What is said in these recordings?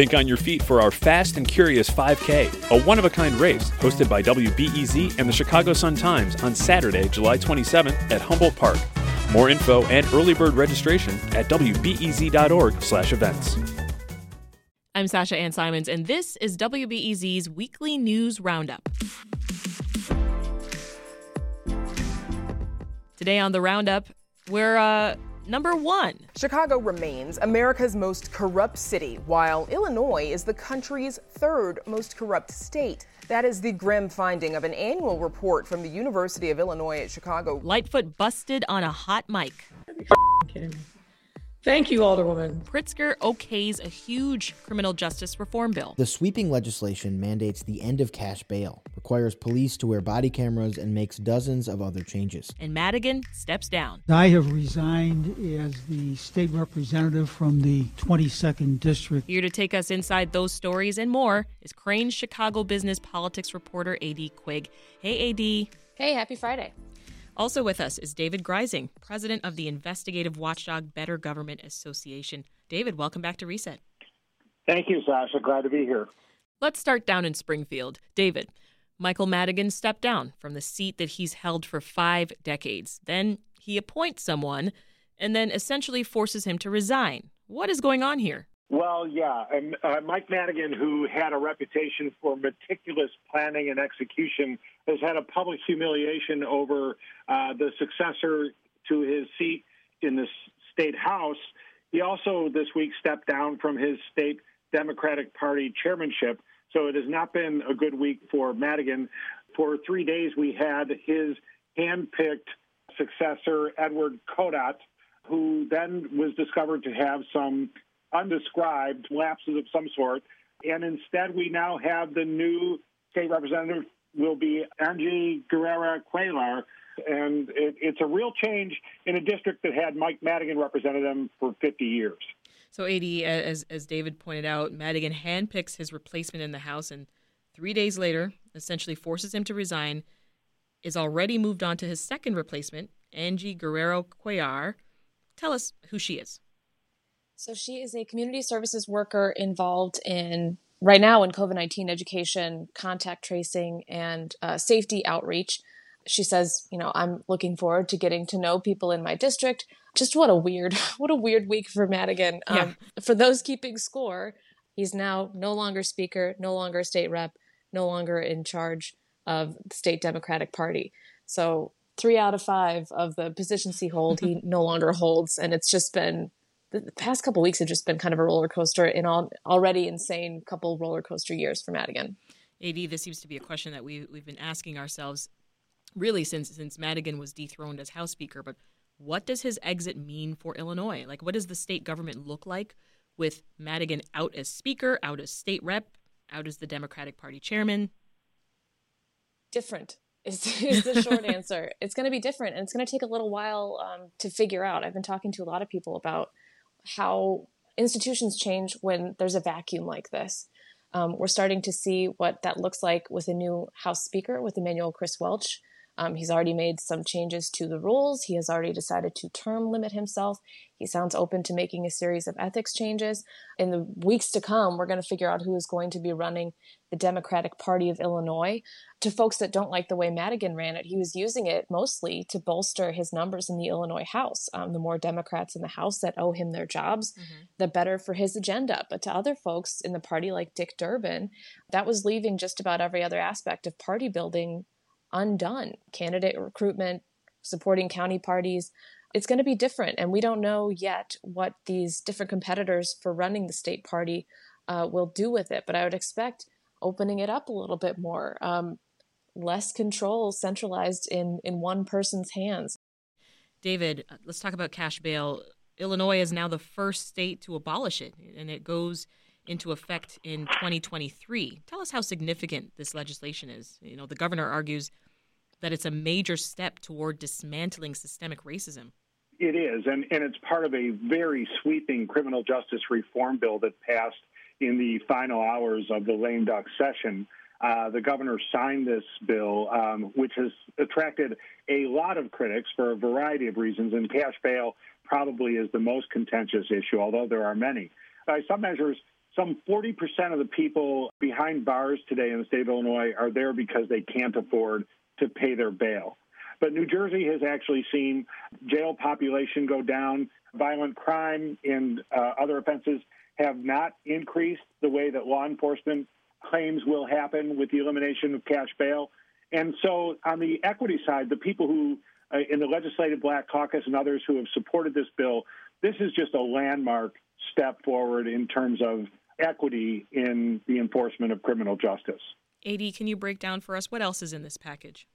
Think on your feet for our Fast and Curious 5K, a one of a kind race hosted by WBEZ and the Chicago Sun Times on Saturday, July 27th at Humboldt Park. More info and early bird registration at wbez.org/events. I'm Sasha Ann Simons, and this is WBEZ's weekly news roundup. Today on the roundup, we're uh, number one. Chicago remains America's most corrupt city, while Illinois is the country's third most corrupt state. That is the grim finding of an annual report from the University of Illinois at Chicago. Lightfoot busted on a hot mic. kidding me. Thank you, Alderwoman. Pritzker okays a huge criminal justice reform bill. The sweeping legislation mandates the end of cash bail, requires police to wear body cameras, and makes dozens of other changes. And Madigan steps down. I have resigned as the state representative from the 22nd District. Here to take us inside those stories and more is Crain's Chicago business politics reporter, AD Quig. Hey, AD. Hey, happy Friday. Also with us is David Greising, president of the investigative watchdog Better Government Association. David, welcome back to Reset. Thank you, Sasha. Glad to be here. Let's start down in Springfield. David, Michael Madigan stepped down from the seat that he's held for five decades. Then he appoints someone and then essentially forces him to resign. What is going on here? Well, yeah. And, uh, Mike Madigan, who had a reputation for meticulous planning and execution, has had a public humiliation over uh, the successor to his seat in the state house. He also this week stepped down from his state Democratic Party chairmanship. So it has not been a good week for Madigan. For three days, we had his handpicked successor, Edward Kodatt, who then was discovered to have some undescribed lapses of some sort. And instead, we now have the new state representative will be Angie Guerrero Cuellar. And it, it's a real change in a district that had Mike Madigan represented them for 50 years. So, AD, as, as David pointed out, Madigan handpicks his replacement in the House and three days later essentially forces him to resign, is already moved on to his second replacement, Angie Guerrero Cuellar. Tell us who she is. So she is a community services worker involved in right now in COVID 19 education, contact tracing, and uh, safety outreach. She says, you know, I'm looking forward to getting to know people in my district. Just what a weird, what a weird week for Madigan. Um, yeah. For those keeping score, he's now no longer speaker, no longer state rep, no longer in charge of the state Democratic Party. So three out of five of the positions he hold, he no longer holds, and it's just been the past couple weeks have just been kind of a roller coaster in all already insane couple roller coaster years for Madigan. AD, this seems to be a question that we we've been asking ourselves really since since Madigan was dethroned as House Speaker. But what does his exit mean for Illinois? Like, what does the state government look like with Madigan out as Speaker, out as state rep, out as the Democratic Party chairman? Different is, is the short answer. It's going to be different, and it's going to take a little while um, to figure out. I've been talking to a lot of people about how institutions change when there's a vacuum like this. Um, we're starting to see what that looks like with a new House Speaker, with Emanuel Chris Welch. Um, he's already made some changes to the rules. He has already decided to term limit himself. He sounds open to making a series of ethics changes. In the weeks to come, we're going to figure out who is going to be running the Democratic Party of Illinois. To folks that don't like the way Madigan ran it, he was using it mostly to bolster his numbers in the Illinois House. Um, the more Democrats in the House that owe him their jobs, mm-hmm. the better for his agenda. But to other folks in the party, like Dick Durbin, that was leaving just about every other aspect of party building undone. Candidate recruitment, supporting county parties. It's going to be different. And we don't know yet what these different competitors for running the state party uh, will do with it. But I would expect opening it up a little bit more, um, less control centralized in, in one person's hands. David, uh, let's talk about cash bail. Illinois is now the first state to abolish it, and it goes into effect in 2023. Tell us how significant this legislation is. You know, the governor argues that it's a major step toward dismantling systemic racism. It is, and, and it's part of a very sweeping criminal justice reform bill that passed in the final hours of the lame duck session. Uh, the governor signed this bill, um, which has attracted a lot of critics for a variety of reasons, and cash bail probably is the most contentious issue, although there are many. By some measures, some 40% of the people behind bars today in the state of Illinois are there because they can't afford to pay their bail. But New Jersey has actually seen jail population go down. Violent crime and uh, other offenses have not increased the way that law enforcement claims will happen with the elimination of cash bail. And so, on the equity side, the people who uh, in the Legislative Black Caucus and others who have supported this bill, this is just a landmark step forward in terms of equity in the enforcement of criminal justice. AD, can you break down for us what else is in this package?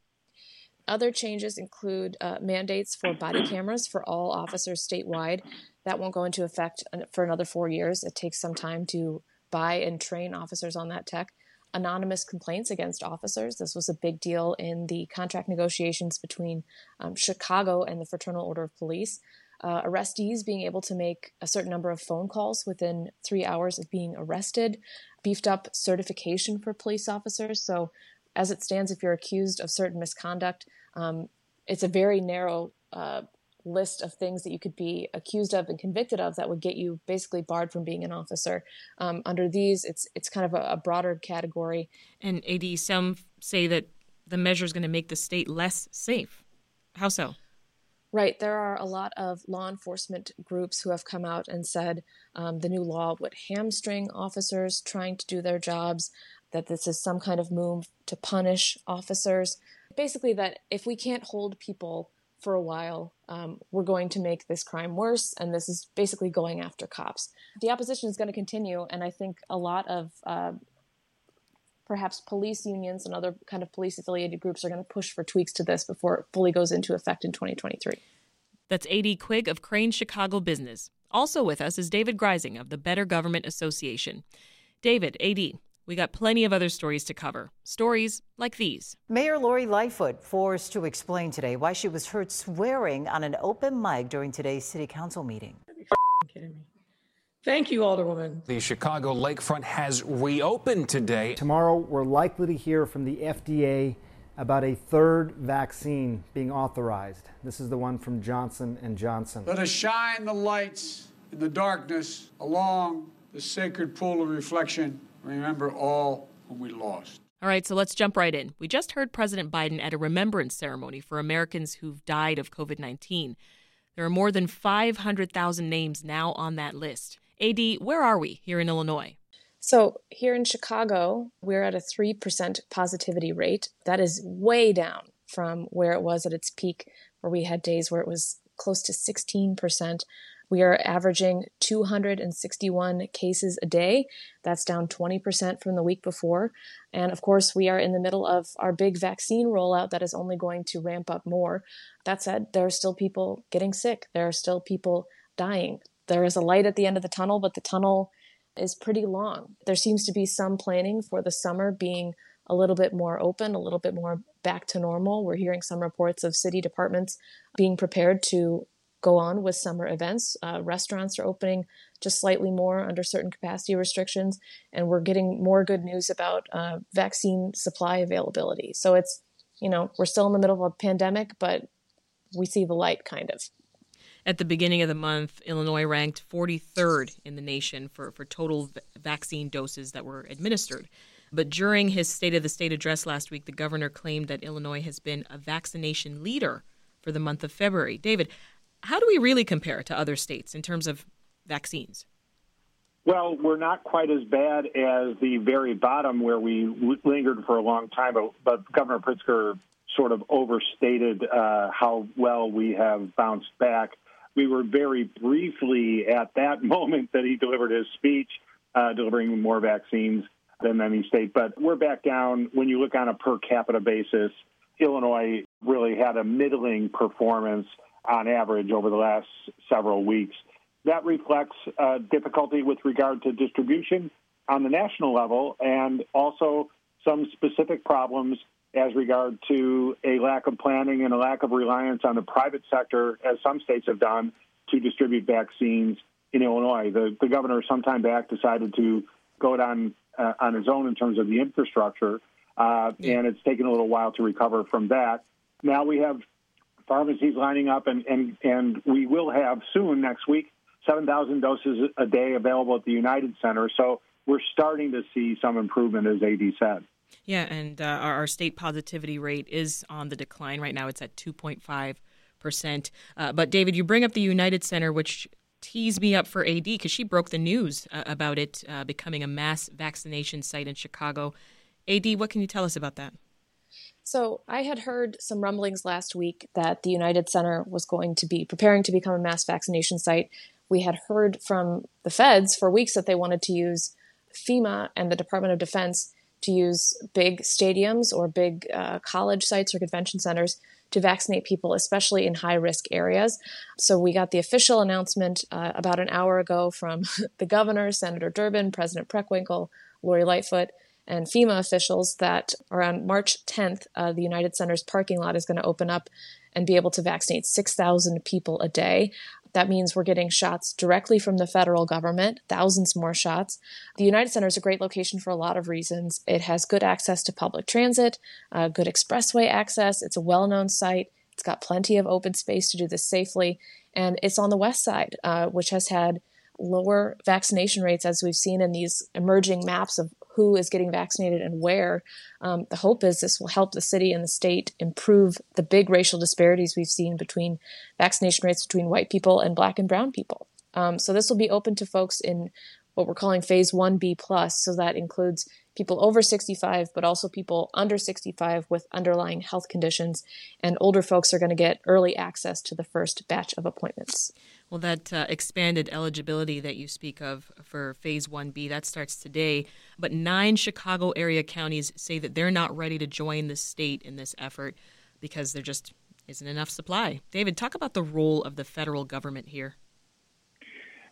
Other changes include uh, mandates for body cameras for all officers statewide. That won't go into effect for another four years. It takes some time to buy and train officers on that tech. Anonymous complaints against officers. This was a big deal in the contract negotiations between um, Chicago and the Fraternal Order of Police. Uh, arrestees being able to make a certain number of phone calls within three hours of being arrested, beefed up certification for police officers. So as it stands, if you're accused of certain misconduct, um, it's a very narrow uh, list of things that you could be accused of and convicted of that would get you basically barred from being an officer. Um, under these, it's it's kind of a, a broader category. And AD, some say that the measure is going to make the state less safe. How so? Right. There are a lot of law enforcement groups who have come out and said um, the new law would hamstring officers trying to do their jobs that this is some kind of move to punish officers. Basically, that if we can't hold people for a while, um, we're going to make this crime worse, and this is basically going after cops. The opposition is going to continue, and I think a lot of uh, perhaps police unions and other kind of police affiliated groups are going to push for tweaks to this before it fully goes into effect in 2023. That's AD Quig of Crain's Chicago Business. Also with us is David Greising of the Better Government Association. David, AD, we got plenty of other stories to cover. Stories like these. Mayor Lori Lightfoot forced to explain today why she was heard swearing on an open mic during today's city council meeting. kidding me. Thank you, Alderwoman. The Chicago lakefront has reopened today. Tomorrow, we're likely to hear from the FDA about a third vaccine being authorized. This is the one from Johnson and Johnson. Let us shine the lights in the darkness along the sacred pool of reflection remember all whom we lost. All right, so let's jump right in. We just heard President Biden at a remembrance ceremony for Americans who've died of COVID 19. There are more than 500,000 names now on that list. AD, where are we here in Illinois? So, here in Chicago, we're at a 3% positivity rate. That is way down from where it was at its peak, where we had days where it was close to 16%. We are averaging 261 cases a day. That's down 20% from the week before. And of course, we are in the middle of our big vaccine rollout that is only going to ramp up more. That said, there are still people getting sick, there are still people dying. There is a light at the end of the tunnel, but the tunnel is pretty long. There seems to be some planning for the summer being a little bit more open, a little bit more back to normal. We're hearing some reports of city departments being prepared to go on with summer events. Uh, restaurants are opening just slightly more under certain capacity restrictions, and we're getting more good news about uh, vaccine supply availability. So it's, you know, we're still in the middle of a pandemic, but we see the light kind of. At the beginning of the month, Illinois ranked 43rd in the nation for, for total vaccine doses that were administered. But during his State of the State address last week, the governor claimed that Illinois has been a vaccination leader for the month of February. David, how do we really compare to other states in terms of vaccines? Well, we're not quite as bad as the very bottom where we lingered for a long time, but, but Governor Pritzker sort of overstated uh, how well we have bounced back. We were very briefly at that moment that he delivered his speech, uh, delivering more vaccines than any state, but we're back down. When you look on a per capita basis, Illinois really had a middling performance on average over the last several weeks. That reflects uh, difficulty with regard to distribution on the national level and also some specific problems as regard to a lack of planning and a lack of reliance on the private sector, as some states have done, to distribute vaccines in Illinois. The, the governor, some time back, decided to go it on uh, on his own in terms of the infrastructure, uh, yeah. and it's taken a little while to recover from that. Now we have pharmacies lining up, and, and, and we will have soon next week 7,000 doses a day available at the United Center. So we're starting to see some improvement, as AD said. Yeah, and uh, our, our, state positivity rate is on the decline right now. It's at 2.5 percent. Uh, but David, you bring up the United Center, which teased me up for AD because she broke the news uh, about it uh, becoming a mass vaccination site in Chicago. AD, what can you tell us about that? So, I had heard some rumblings last week that the United Center was going to be preparing to become a mass vaccination site. We had heard from the feds for weeks that they wanted to use FEMA and the Department of Defense to use big stadiums or big uh, college sites or convention centers to vaccinate people, especially in high risk areas. So we got the official announcement uh, about an hour ago from the governor, Senator Durbin, President Preckwinkle, Lori Lightfoot, and FEMA officials that around March 10th, uh, the United Center's parking lot is going to open up and be able to vaccinate 6,000 people a day. That means we're getting shots directly from the federal government, thousands more shots. The United Center is a great location for a lot of reasons. It has good access to public transit, uh, good expressway access. It's a well known site. It's got plenty of open space to do this safely. And it's on the west side, uh, which has had lower vaccination rates as we've seen in these emerging maps of who is getting vaccinated and where. Um, the hope is this will help the city and the state improve the big racial disparities we've seen between vaccination rates between white people and black and brown people. Um, so this will be open to folks in what we're calling phase 1B plus. So that includes people over 65, but also people under 65 with underlying health conditions. And older folks are going to get early access to the first batch of appointments. Well, that uh, expanded eligibility that you speak of for Phase 1B, that starts today. But nine Chicago area counties say that they're not ready to join the state in this effort because there just isn't enough supply. David, talk about the role of the federal government here.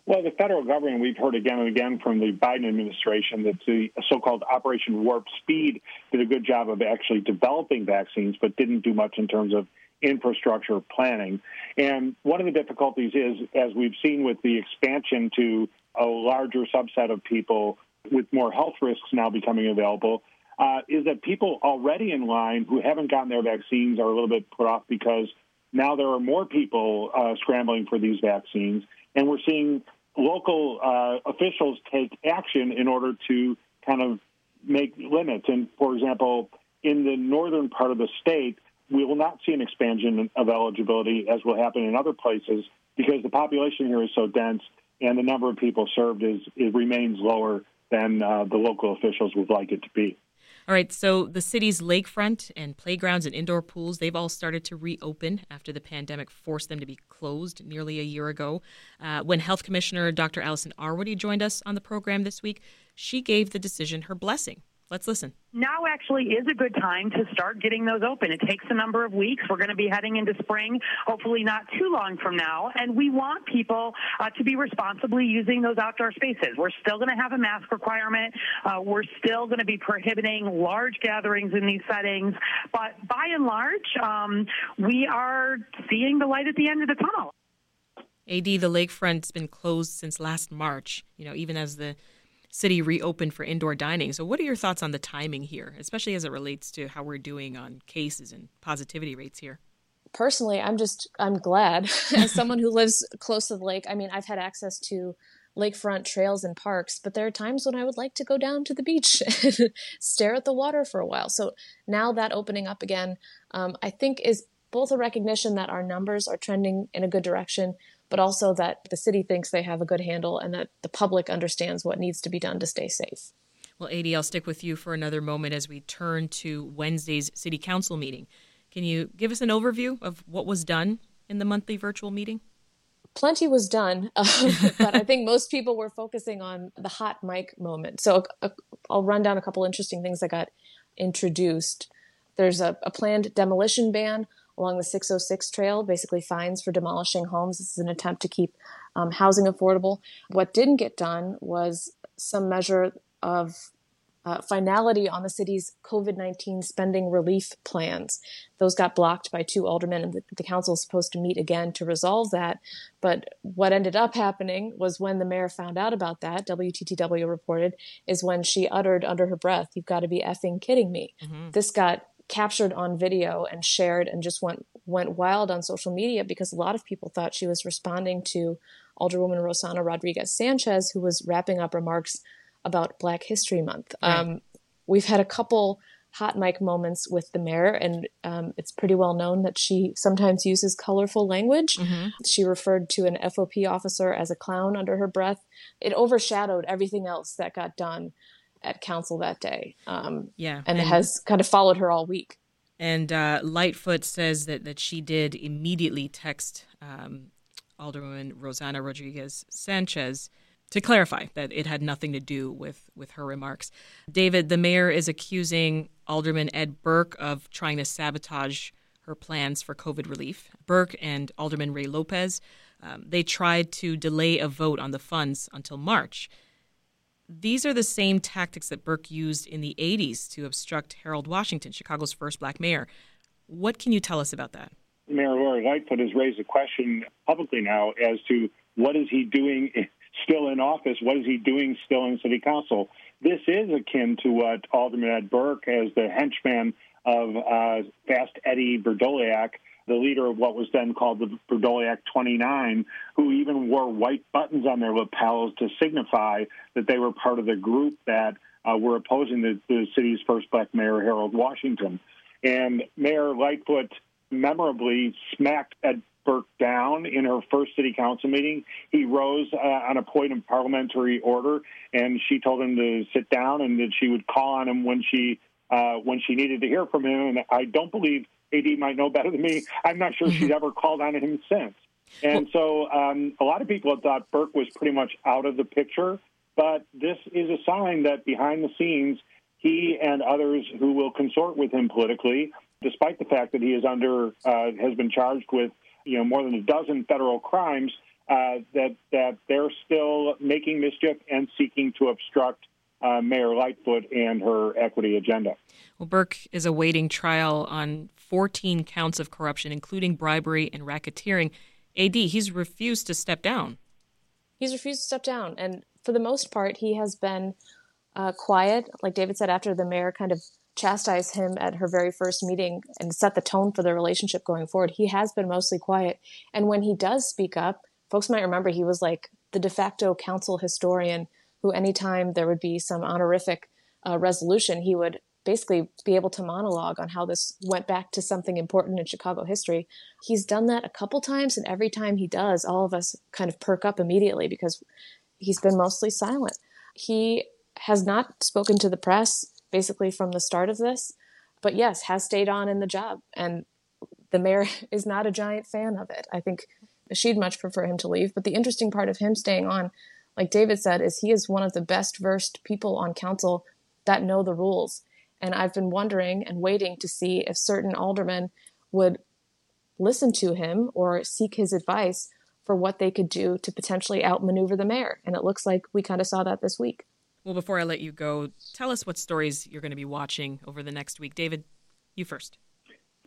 Well, the federal government, we've heard again and again from the Biden administration that the so called Operation Warp Speed did a good job of actually developing vaccines, but didn't do much in terms of infrastructure planning. And one of the difficulties is, as we've seen with the expansion to a larger subset of people with more health risks now becoming available, uh, is that people already in line who haven't gotten their vaccines are a little bit put off because now there are more people uh, scrambling for these vaccines. And we're seeing local uh, officials take action in order to kind of make limits. And for example, in the northern part of the state, we will not see an expansion of eligibility as will happen in other places because the population here is so dense and the number of people served is it remains lower than uh, the local officials would like it to be. All right, so the city's lakefront and playgrounds and indoor pools, they've all started to reopen after the pandemic forced them to be closed nearly a year ago. Uh, when Health Commissioner Dr. Allison Arwady joined us on the program this week, she gave the decision her blessing. Let's listen. Now actually is a good time to start getting those open. It takes a number of weeks. We're going to be heading into spring, hopefully not too long from now. And we want people uh, to be responsibly using those outdoor spaces. We're still going to have a mask requirement. Uh, we're still going to be prohibiting large gatherings in these settings. But by and large, um, we are seeing the light at the end of the tunnel. AD, the lakefront's been closed since last March, you know, even as the city reopened for indoor dining. So, what are your thoughts on the timing here, especially as it relates to how we're doing on cases and positivity rates here? Personally, I'm just I'm glad as someone who lives close to the lake. I mean, I've had access to lakefront trails and parks, but there are times when I would like to go down to the beach and stare at the water for a while. So now that opening up again, um, I think is both a recognition that our numbers are trending in a good direction, but also that the city thinks they have a good handle and that the public understands what needs to be done to stay safe. Well, AD, I'll stick with you for another moment as we turn to Wednesday's City Council meeting. Can you give us an overview of what was done in the monthly virtual meeting? Plenty was done, um, but I think most people were focusing on the hot mic moment. So I'll run down a couple interesting things that got introduced. There's a, a planned demolition ban along the 606 trail, basically fines for demolishing homes. This is an attempt to keep um, housing affordable. What didn't get done was some measure of uh, finality on the city's COVID 19 spending relief plans. Those got blocked by two aldermen, and the, the council is supposed to meet again to resolve that. But what ended up happening was when the mayor found out about that, WTTW reported, is when she uttered under her breath, You've got to be effing kidding me. Mm-hmm. This got captured on video and shared and just went went wild on social media because a lot of people thought she was responding to Alderwoman Rossana Rodriguez Sanchez, who was wrapping up remarks about Black History Month. Right. Um, we've had a couple hot mic moments with the mayor, and um, it's pretty well known that she sometimes uses colorful language. Mm-hmm. She referred to an FOP officer as a clown under her breath. It overshadowed everything else that got done at council that day. Um, Yeah, and, it and- has kind of followed her all week. And uh, Lightfoot says that, that she did immediately text um, Alderwoman Rossana Rodriguez Sanchez to clarify that it had nothing to do with, with her remarks. David, the mayor is accusing Alderman Ed Burke of trying to sabotage her plans for COVID relief. Burke and Alderman Ray Lopez, um, they tried to delay a vote on the funds until March. These are the same tactics that Burke used in the 80s to obstruct Harold Washington, Chicago's first black mayor. What can you tell us about that? Mayor Lori Lightfoot has raised a question publicly now as to what is he doing still in office? What is he doing still in city council? This is akin to what Alderman Ed Burke, as the henchman of uh, Fast Eddie Vrdolyak, the leader of what was then called the Vrdolyak 29, who even wore white buttons on their lapels to signify that they were part of the group that uh, were opposing the, the city's first black mayor, Harold Washington. And Mayor Lightfoot memorably smacked Ed Burke down in her first city council meeting. He rose uh, on a point of parliamentary order, and she told him to sit down and that she would call on him when she uh, when she needed to hear from him. And I don't believe AD might know better than me. I'm not sure she's ever called on him since. And so um, a lot of people have thought Burke was pretty much out of the picture, but this is a sign that behind the scenes, he and others who will consort with him politically, despite the fact that he is under uh, has been charged with you know more than a dozen federal crimes, uh, that that they're still making mischief and seeking to obstruct uh, Mayor Lightfoot and her equity agenda. Well, Burke is awaiting trial on 14 counts of corruption, including bribery and racketeering. AD, he's refused to step down. He's refused to step down, and for the most part, he has been uh, quiet. Like David said, after the mayor kind of chastised him at her very first meeting and set the tone for the relationship going forward, he has been mostly quiet. And when he does speak up, folks might remember he was like the de facto council historian who, anytime there would be some honorific uh, resolution, he would basically be able to monologue on how this went back to something important in Chicago history. He's done that a couple times, and every time he does, all of us kind of perk up immediately because he's been mostly silent. He has not spoken to the press basically from the start of this, but yes, has stayed on in the job. And the mayor is not a giant fan of it. I think she'd much prefer him to leave. But the interesting part of him staying on, like David said, is he is one of the best versed people on council that know the rules. And I've been wondering and waiting to see if certain aldermen would listen to him or seek his advice for what they could do to potentially outmaneuver the mayor. And it looks like we kind of saw that this week. Well, before I let you go, tell us what stories you're going to be watching over the next week. David, you first.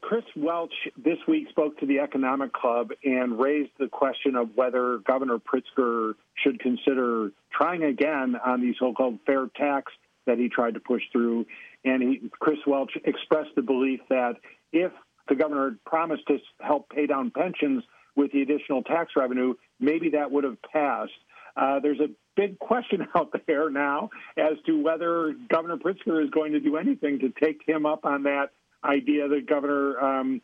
Chris Welch this week spoke to the Economic Club and raised the question of whether Governor Pritzker should consider trying again on the so called fair tax that he tried to push through. And he, Chris Welch expressed the belief that if the governor had promised to help pay down pensions with the additional tax revenue, maybe that would have passed. Uh, there's a big question out there now as to whether Governor Pritzker is going to do anything to take him up on that idea that Governor um,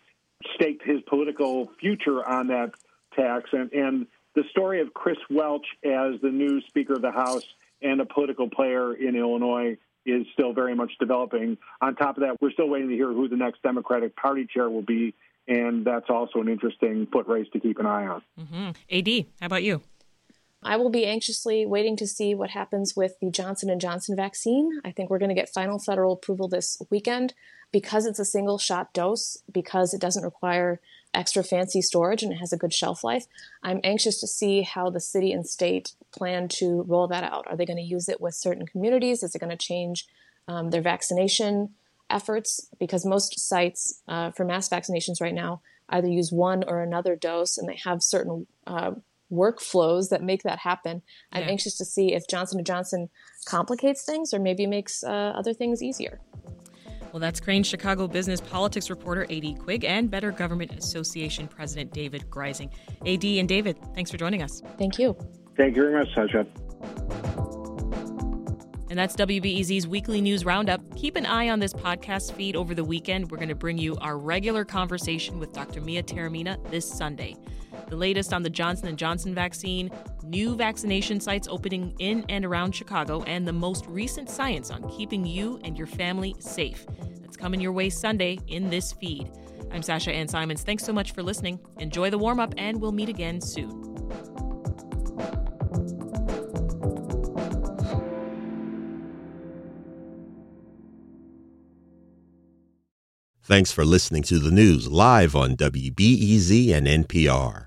staked his political future on that tax. And, and the story of Chris Welch as the new Speaker of the House and a political player in Illinois is still very much developing. On top of that, we're still waiting to hear who the next Democratic Party chair will be, and that's also an interesting foot race to keep an eye on. Mm-hmm. AD, how about you? I will be anxiously waiting to see what happens with the Johnson and Johnson vaccine. I think we're going to get final federal approval this weekend because it's a single shot dose, because it doesn't require extra fancy storage and it has a good shelf life. I'm anxious to see how the city and state plan to roll that out. Are they going to use it with certain communities? Is it going to change um, their vaccination efforts? Because most sites uh, for mass vaccinations right now either use one or another dose, and they have certain uh, workflows that make that happen. I'm Yeah. anxious to see if Johnson & Johnson complicates things or maybe makes uh, other things easier. Well, that's Crain's Chicago business politics reporter AD Quig and Better Government Association President David Greising. AD and David, thanks for joining us. Thank you. Thank you very much, Sasha. And that's WBEZ's weekly news roundup. Keep an eye on this podcast feed over the weekend. We're going to bring you our regular conversation with Dr. Mia Taormina this Sunday. The latest on the Johnson & Johnson vaccine, new vaccination sites opening in and around Chicago, and the most recent science on keeping you and your family safe. That's coming your way Sunday in this feed. I'm Sasha Ann Simons. Thanks so much for listening. Enjoy the warm up, and we'll meet again soon. Thanks for listening to the news live on WBEZ and NPR.